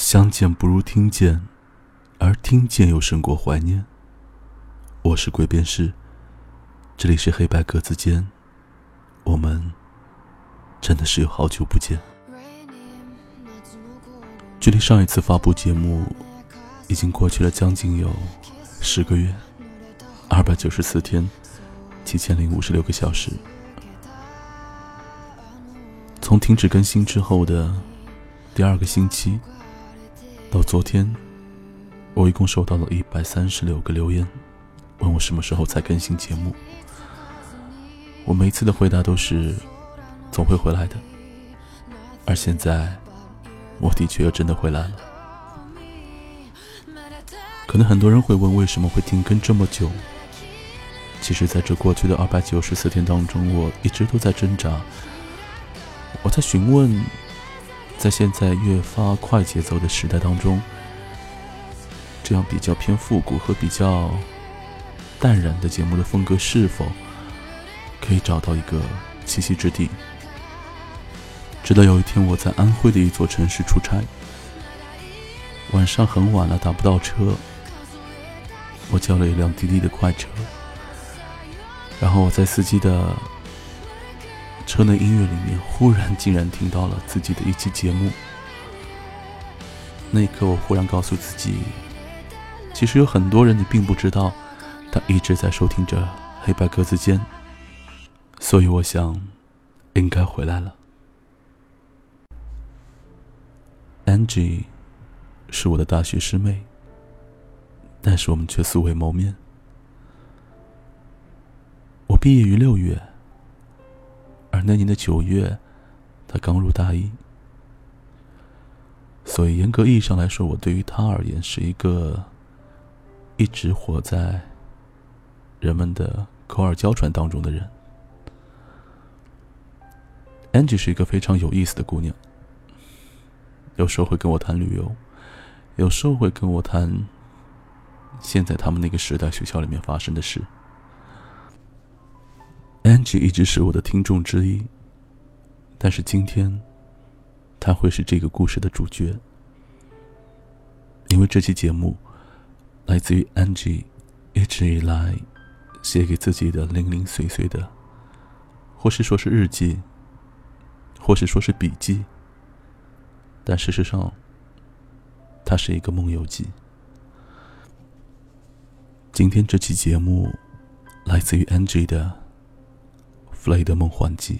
相见不如听见，而听见又胜过怀念。我是鬼边士，这里是黑白格子间，我们真的是有好久不见。距离上一次发布节目，已经过去了将近有十个月，二百九十四天，七千零五十六个小时。从停止更新之后的第二个星期。到昨天，我一共收到了一百三十六个留言，问我什么时候才更新节目。我每次的回答都是总会回来的，而现在，我的确又真的回来了。可能很多人会问，为什么会停更这么久？其实，在这过去的二百九十四天当中，我一直都在挣扎，我在询问。在现在越发快节奏的时代当中，这样比较偏复古和比较淡然的节目的风格，是否可以找到一个栖息之地？直到有一天，我在安徽的一座城市出差，晚上很晚了，打不到车，我叫了一辆滴滴的快车，然后我在司机的。车内音乐里面，忽然竟然听到了自己的一期节目。那一刻，我忽然告诉自己，其实有很多人你并不知道，他一直在收听着黑白格子间。所以我想，应该回来了。Angie 是我的大学师妹，但是我们却素未谋面。我毕业于六月。而那年的九月，他刚入大一，所以严格意义上来说，我对于他而言是一个一直活在人们的口耳交传当中的人。Angie 是一个非常有意思的姑娘，有时候会跟我谈旅游，有时候会跟我谈现在他们那个时代学校里面发生的事。Angie 一直是我的听众之一，但是今天，他会是这个故事的主角，因为这期节目来自于 Angie 一直以来写给自己的零零碎碎的，或是说是日记，或是说是笔记，但事实上，它是一个梦游记。今天这期节目来自于 Angie 的。弗雷德梦幻记。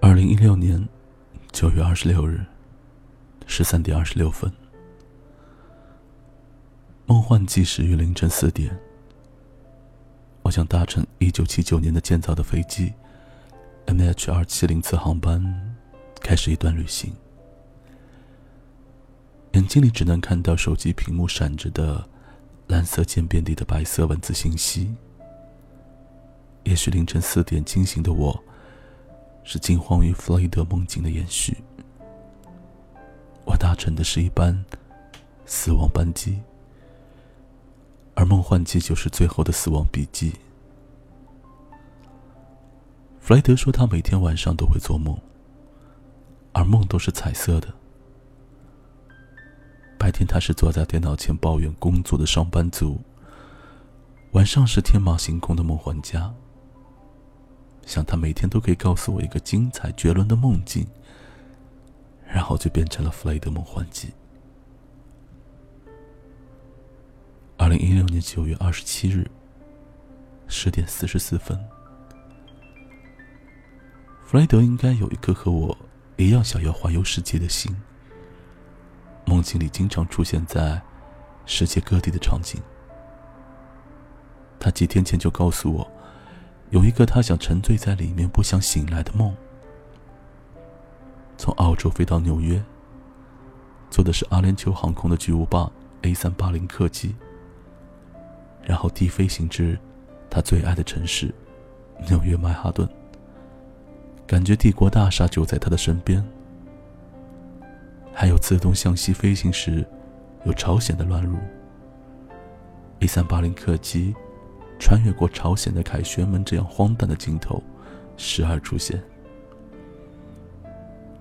二零一六年九月二十六日十三点二十六分，梦幻计时于凌晨四点，我想搭乘一九七九年的建造的飞机 MH 二七零次航班，开始一段旅行。眼睛里只能看到手机屏幕闪着的。蓝色渐变地的白色文字信息。也许凌晨四点惊醒的我，是惊慌于弗洛伊德梦境的延续。我搭乘的是一班死亡班机，而梦幻机就是最后的死亡笔记。弗莱德说，他每天晚上都会做梦，而梦都是彩色的。白天他是坐在电脑前抱怨工作的上班族，晚上是天马行空的梦幻家。想他每天都可以告诉我一个精彩绝伦的梦境，然后就变成了弗雷德梦幻记。二零一六年九月二十七日十点四十四分，弗雷德应该有一颗和我一样想要环游世界的心。梦境里经常出现在世界各地的场景。他几天前就告诉我，有一个他想沉醉在里面不想醒来的梦。从澳洲飞到纽约，坐的是阿联酋航空的巨无霸 A 三八零客机，然后低飞行至他最爱的城市纽约曼哈顿，感觉帝国大厦就在他的身边。还有自动向西飞行时，有朝鲜的乱入。A 三八零客机穿越过朝鲜的凯旋门这样荒诞的镜头，时而出现。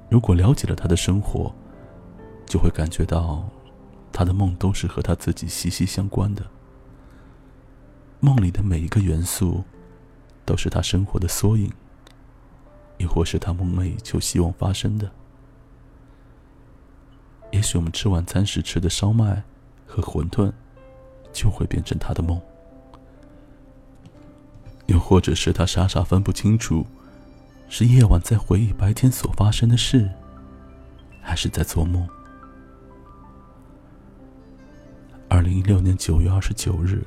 如果了解了他的生活，就会感觉到，他的梦都是和他自己息息相关的。梦里的每一个元素，都是他生活的缩影，亦或是他梦寐以求、希望发生的。也许我们吃晚餐时吃的烧麦和馄饨，就会变成他的梦；又或者是他傻傻分不清楚，是夜晚在回忆白天所发生的事，还是在做梦。二零一六年九月二十九日，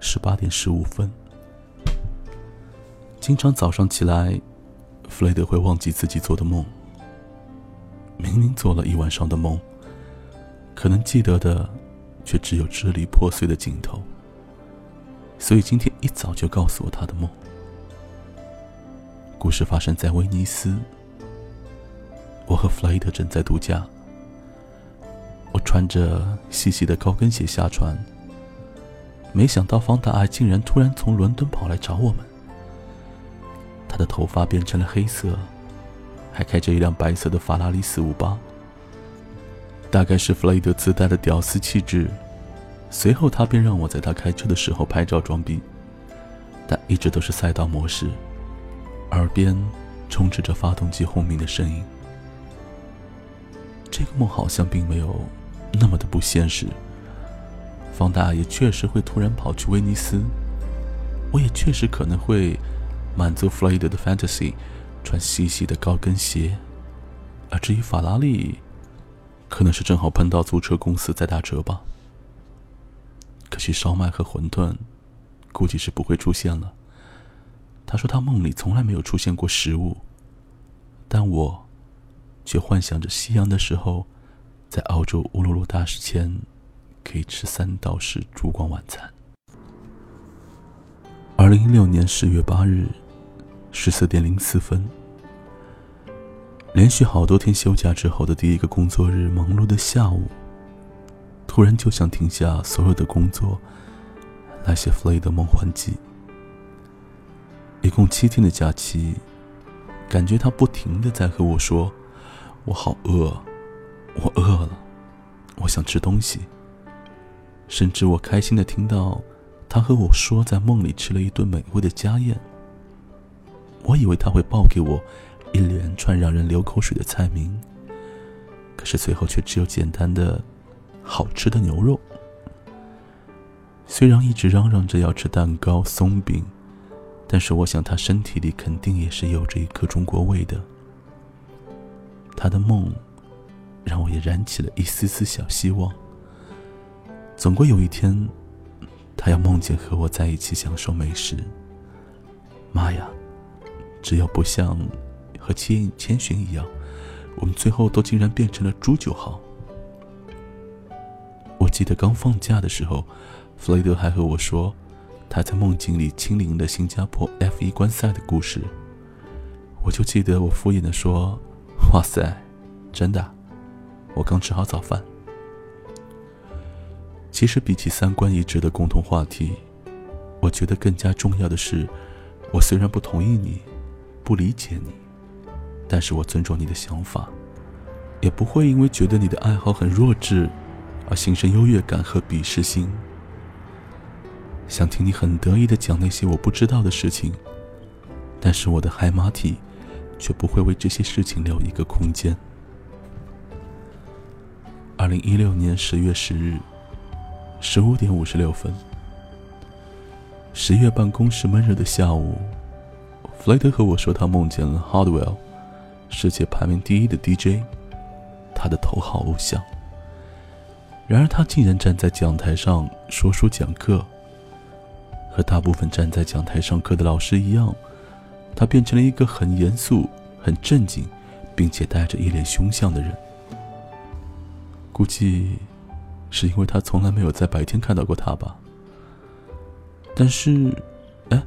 十八点十五分。经常早上起来，弗雷德会忘记自己做的梦。明明做了一晚上的梦，可能记得的，却只有支离破碎的镜头。所以今天一早就告诉我他的梦。故事发生在威尼斯，我和弗莱德正在度假。我穿着细细的高跟鞋下船，没想到方大爱竟然突然从伦敦跑来找我们。他的头发变成了黑色。还开着一辆白色的法拉利四五八，大概是弗雷德自带的屌丝气质。随后他便让我在他开车的时候拍照装逼，但一直都是赛道模式，耳边充斥着发动机轰鸣的声音。这个梦好像并没有那么的不现实。方大也确实会突然跑去威尼斯，我也确实可能会满足弗雷德的 fantasy。穿细细的高跟鞋，而至于法拉利，可能是正好碰到租车公司在打折吧。可惜烧麦和馄饨，估计是不会出现了。他说他梦里从来没有出现过食物，但我，却幻想着夕阳的时候，在澳洲乌鲁鲁大使前，可以吃三道式烛光晚餐。二零一六年十月八日。十四点零四分，连续好多天休假之后的第一个工作日，忙碌的下午，突然就想停下所有的工作，来写弗雷德梦幻记。一共七天的假期，感觉他不停的在和我说：“我好饿，我饿了，我想吃东西。”甚至我开心的听到他和我说，在梦里吃了一顿美味的家宴。我以为他会报给我一连串让人流口水的菜名，可是随后却只有简单的好吃的牛肉。虽然一直嚷嚷着要吃蛋糕、松饼，但是我想他身体里肯定也是有着一颗中国胃的。他的梦让我也燃起了一丝丝小希望。总归有一天，他要梦见和我在一起享受美食。妈呀！只要不像和千千寻一样，我们最后都竟然变成了猪就好。我记得刚放假的时候，弗雷德还和我说他在梦境里亲临了新加坡 F 一观赛的故事。我就记得我敷衍的说：“哇塞，真的？我刚吃好早饭。”其实比起三观一致的共同话题，我觉得更加重要的是，我虽然不同意你。不理解你，但是我尊重你的想法，也不会因为觉得你的爱好很弱智，而心生优越感和鄙视心。想听你很得意的讲那些我不知道的事情，但是我的海马体，却不会为这些事情留一个空间。二零一六年十月十日，十五点五十六分，十月办公室闷热的下午。弗雷德和我说，他梦见了 Hardwell，世界排名第一的 DJ，他的头号偶像。然而，他竟然站在讲台上说书讲课，和大部分站在讲台上课的老师一样，他变成了一个很严肃、很正经，并且带着一脸凶相的人。估计是因为他从来没有在白天看到过他吧。但是，哎。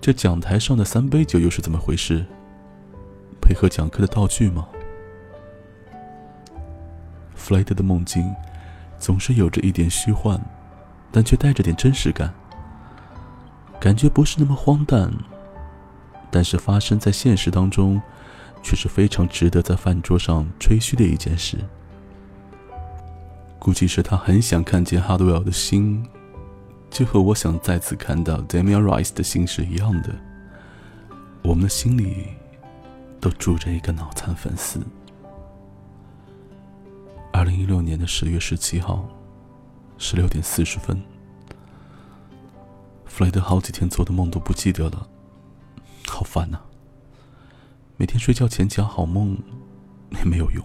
这讲台上的三杯酒又是怎么回事？配合讲课的道具吗？弗雷德的梦境总是有着一点虚幻，但却带着点真实感，感觉不是那么荒诞，但是发生在现实当中，却是非常值得在饭桌上吹嘘的一件事。估计是他很想看见哈多尔的心，就和我想再次看到 Damian Rice 的心是一样的。我们的心里都住着一个脑残粉丝。二零一六年的十月十七号，十六点四十分，弗雷德好几天做的梦都不记得了，好烦呐！每天睡觉前讲好梦也没有用。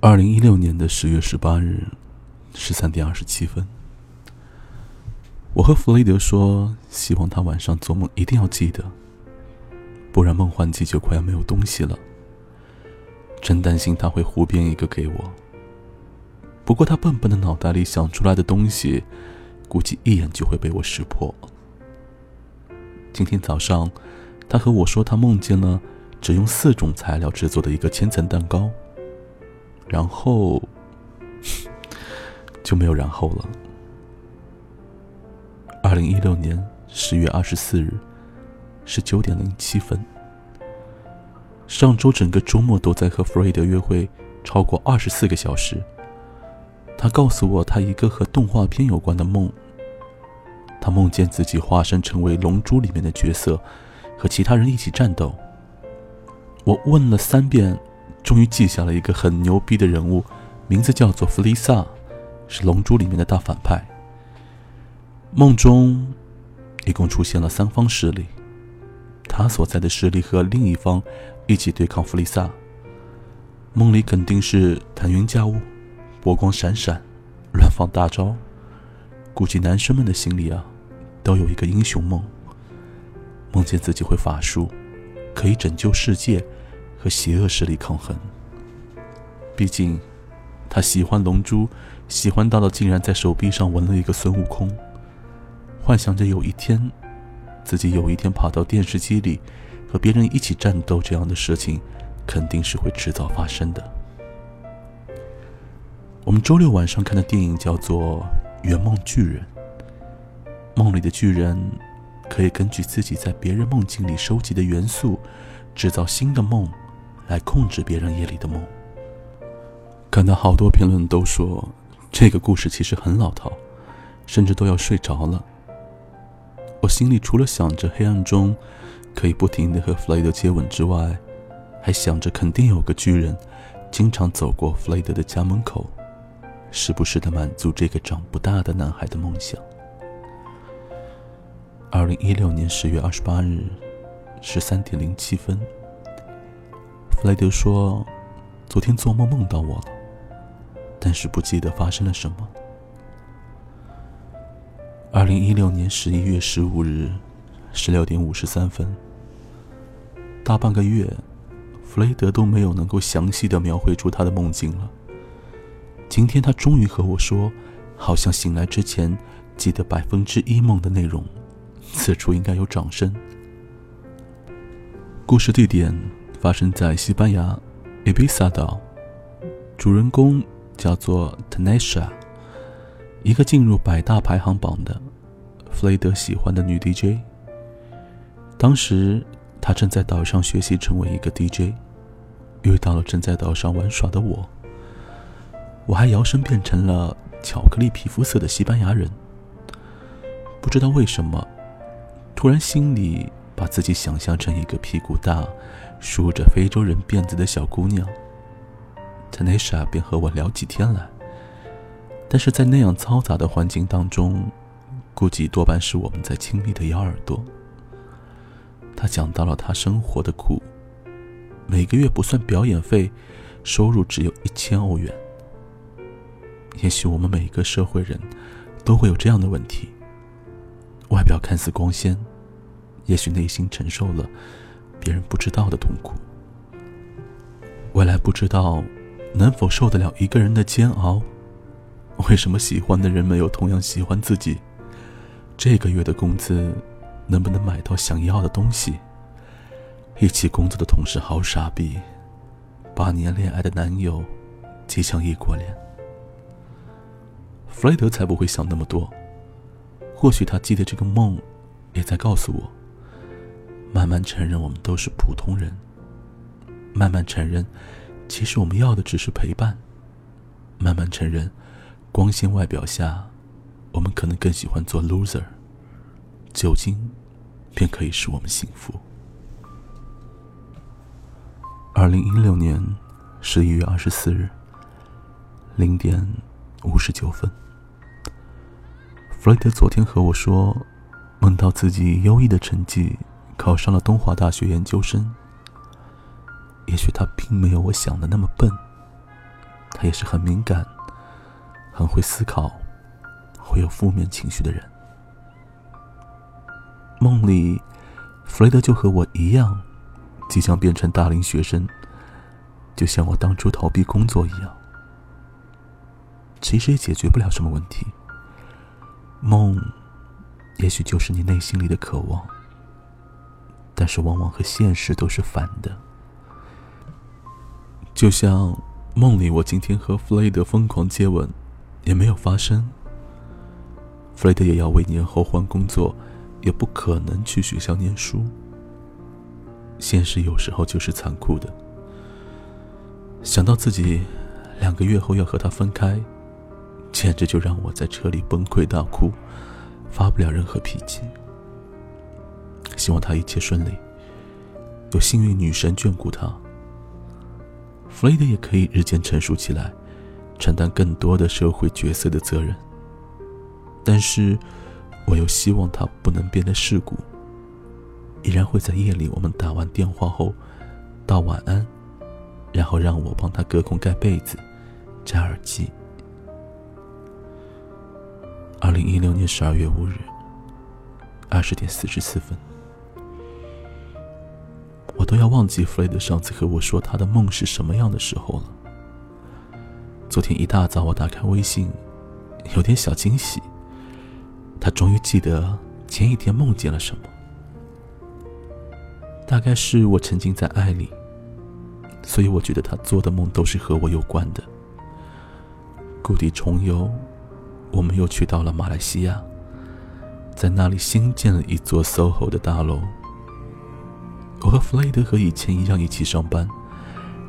二零一六年的十月十八日，十三点二十七分，我和弗雷德说，希望他晚上做梦一定要记得，不然梦幻季就快要没有东西了。真担心他会胡编一个给我。不过他笨笨的脑袋里想出来的东西，估计一眼就会被我识破。今天早上，他和我说他梦见了只用四种材料制作的一个千层蛋糕。然后 就没有然后了。二零一六年十月二十四日十九点零七分，上周整个周末都在和弗瑞德约会，超过二十四个小时。他告诉我他一个和动画片有关的梦。他梦见自己化身成为《龙珠》里面的角色，和其他人一起战斗。我问了三遍。终于记下了一个很牛逼的人物，名字叫做弗利萨，是《龙珠》里面的大反派。梦中，一共出现了三方势力，他所在的势力和另一方一起对抗弗利萨。梦里肯定是腾云驾雾，波光闪闪，乱放大招。估计男生们的心里啊，都有一个英雄梦，梦见自己会法术，可以拯救世界。和邪恶势力抗衡。毕竟，他喜欢龙珠，喜欢到了竟然在手臂上纹了一个孙悟空，幻想着有一天，自己有一天跑到电视机里，和别人一起战斗，这样的事情肯定是会迟早发生的。我们周六晚上看的电影叫做《圆梦巨人》，梦里的巨人可以根据自己在别人梦境里收集的元素，制造新的梦。来控制别人夜里的梦。看到好多评论都说这个故事其实很老套，甚至都要睡着了。我心里除了想着黑暗中可以不停的和弗雷德接吻之外，还想着肯定有个巨人经常走过弗雷德的家门口，时不时的满足这个长不大的男孩的梦想。二零一六年十月二十八日十三点零七分。弗雷德说：“昨天做梦梦到我了，但是不记得发生了什么。”二零一六年十一月十五日十六点五十三分，大半个月，弗雷德都没有能够详细的描绘出他的梦境了。今天他终于和我说，好像醒来之前记得百分之一梦的内容。此处应该有掌声。故事地点。发生在西班牙伊比萨岛，主人公叫做 Tanisha，一个进入百大排行榜的弗雷德喜欢的女 DJ。当时他正在岛上学习成为一个 DJ，遇到了正在岛上玩耍的我，我还摇身变成了巧克力皮肤色的西班牙人。不知道为什么，突然心里把自己想象成一个屁股大。梳着非洲人辫子的小姑娘特内莎便和我聊起天来。但是在那样嘈杂的环境当中，估计多半是我们在亲密的咬耳朵。他讲到了他生活的苦，每个月不算表演费，收入只有一千欧元。也许我们每一个社会人都会有这样的问题：外表看似光鲜，也许内心承受了。别人不知道的痛苦，未来不知道能否受得了一个人的煎熬。为什么喜欢的人没有同样喜欢自己？这个月的工资能不能买到想要的东西？一起工作的同事好傻逼，八年恋爱的男友即将异国恋。弗雷德才不会想那么多，或许他记得这个梦，也在告诉我。慢慢承认我们都是普通人，慢慢承认，其实我们要的只是陪伴，慢慢承认，光鲜外表下，我们可能更喜欢做 loser，酒精便可以使我们幸福。二零一六年十一月二十四日零点五十九分，弗雷德昨天和我说，梦到自己优异的成绩。考上了东华大学研究生。也许他并没有我想的那么笨，他也是很敏感、很会思考、会有负面情绪的人。梦里，弗雷德就和我一样，即将变成大龄学生，就像我当初逃避工作一样。其实也解决不了什么问题。梦，也许就是你内心里的渴望。但是，往往和现实都是反的。就像梦里，我今天和弗雷德疯狂接吻，也没有发生。弗雷德也要为年后换工作，也不可能去学校念书。现实有时候就是残酷的。想到自己两个月后要和他分开，简直就让我在车里崩溃大哭，发不了任何脾气。希望他一切顺利，有幸运女神眷顾他。弗雷德也可以日渐成熟起来，承担更多的社会角色的责任。但是，我又希望他不能变得世故，依然会在夜里我们打完电话后道晚安，然后让我帮他隔空盖被子、摘耳机。二零一六年十二月五日二十点四十四分。我都要忘记弗雷德上次和我说他的梦是什么样的时候了。昨天一大早，我打开微信，有点小惊喜。他终于记得前一天梦见了什么。大概是我沉浸在爱里，所以我觉得他做的梦都是和我有关的。故地重游，我们又去到了马来西亚，在那里新建了一座 SOHO 的大楼。我和弗雷德和以前一样一起上班，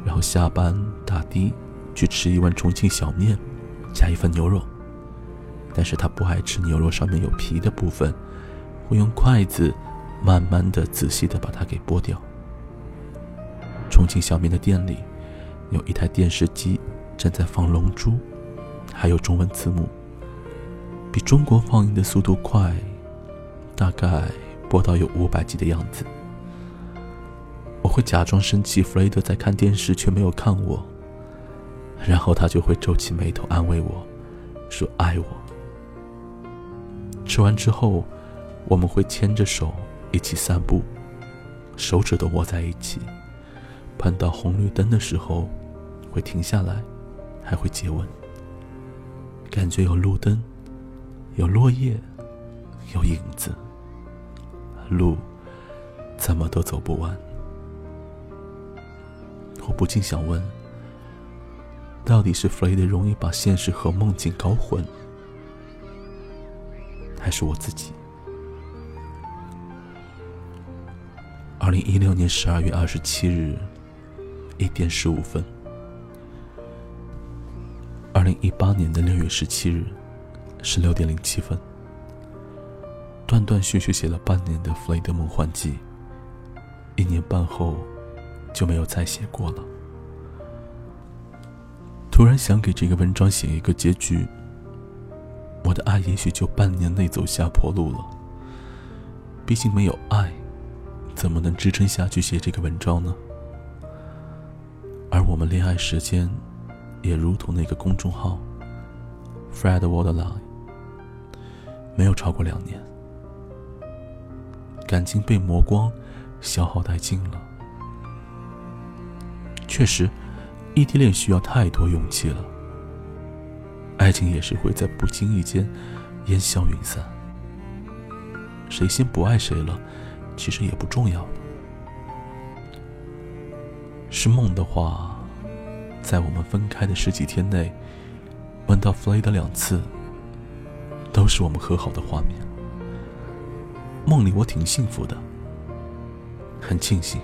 然后下班打的去吃一碗重庆小面，加一份牛肉。但是他不爱吃牛肉上面有皮的部分，会用筷子慢慢的、仔细的把它给剥掉。重庆小面的店里有一台电视机正在放《龙珠》，还有中文字幕，比中国放映的速度快，大概播到有五百集的样子。我会假装生气，弗雷德在看电视却没有看我，然后他就会皱起眉头安慰我，说爱我。吃完之后，我们会牵着手一起散步，手指都握在一起。碰到红绿灯的时候，会停下来，还会接吻。感觉有路灯，有落叶，有影子，路怎么都走不完。我不禁想问：到底是弗雷德容易把现实和梦境搞混，还是我自己？二零一六年十二月二十七日一点十五分，二零一八年的六月十七日十六点零七分，断断续续写了半年的《弗雷德梦幻记》，一年半后。就没有再写过了。突然想给这个文章写一个结局，我的爱也许就半年内走下坡路了。毕竟没有爱，怎么能支撑下去写这个文章呢？而我们恋爱时间，也如同那个公众号 “Fred Wardline”，没有超过两年，感情被磨光，消耗殆尽了。确实，异地恋需要太多勇气了。爱情也是会在不经意间烟消云散。谁先不爱谁了，其实也不重要。是梦的话，在我们分开的十几天内，梦到弗雷德两次，都是我们和好的画面。梦里我挺幸福的，很庆幸，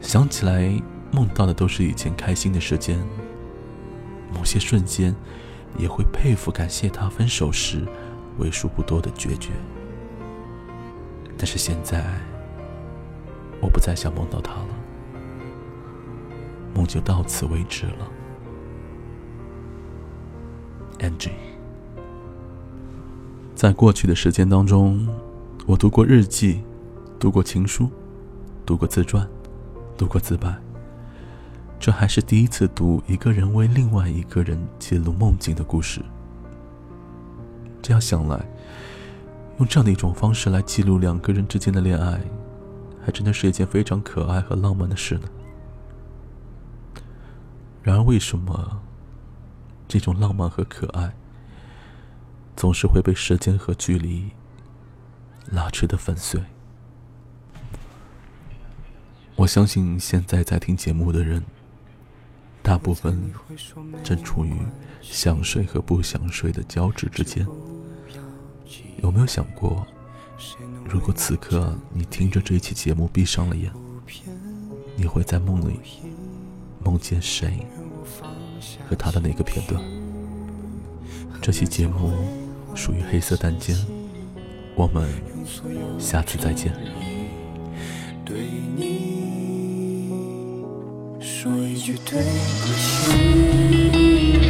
想起来梦到的都是以前开心的时间。某些瞬间，也会佩服感谢他分手时为数不多的决绝。但是现在，我不再想梦到他了，梦就到此为止了。Angie，在过去的时间当中，我读过日记，读过情书，读过自传，读过自白。这还是第一次读一个人为另外一个人记录梦境的故事。这样想来，用这样的一种方式来记录两个人之间的恋爱，还真的是一件非常可爱和浪漫的事呢。然而，为什么这种浪漫和可爱，总是会被时间和距离拉扯的粉碎？我相信现在在听节目的人。大部分正处于想睡和不想睡的交织之间。有没有想过，如果此刻你听着这期节目闭上了眼，你会在梦里梦见谁和他的哪个片段？这期节目属于黑色单间，我们下次再见。句对不起。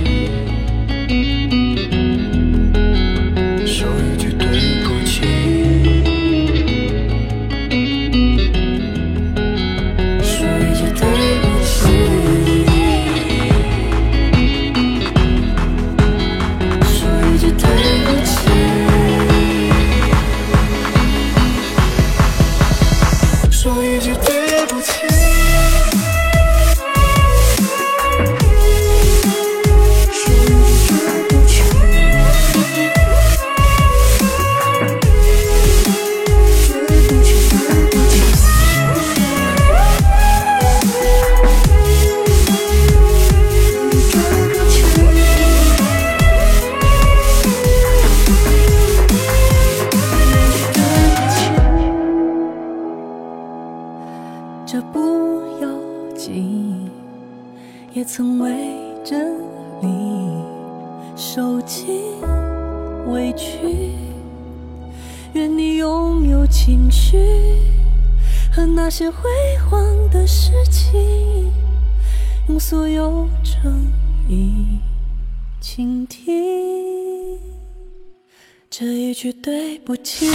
你也曾为真理受尽委屈，愿你拥有情绪和那些辉煌的事情，用所有诚意倾听这一句对不起。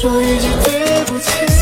说一句对不起。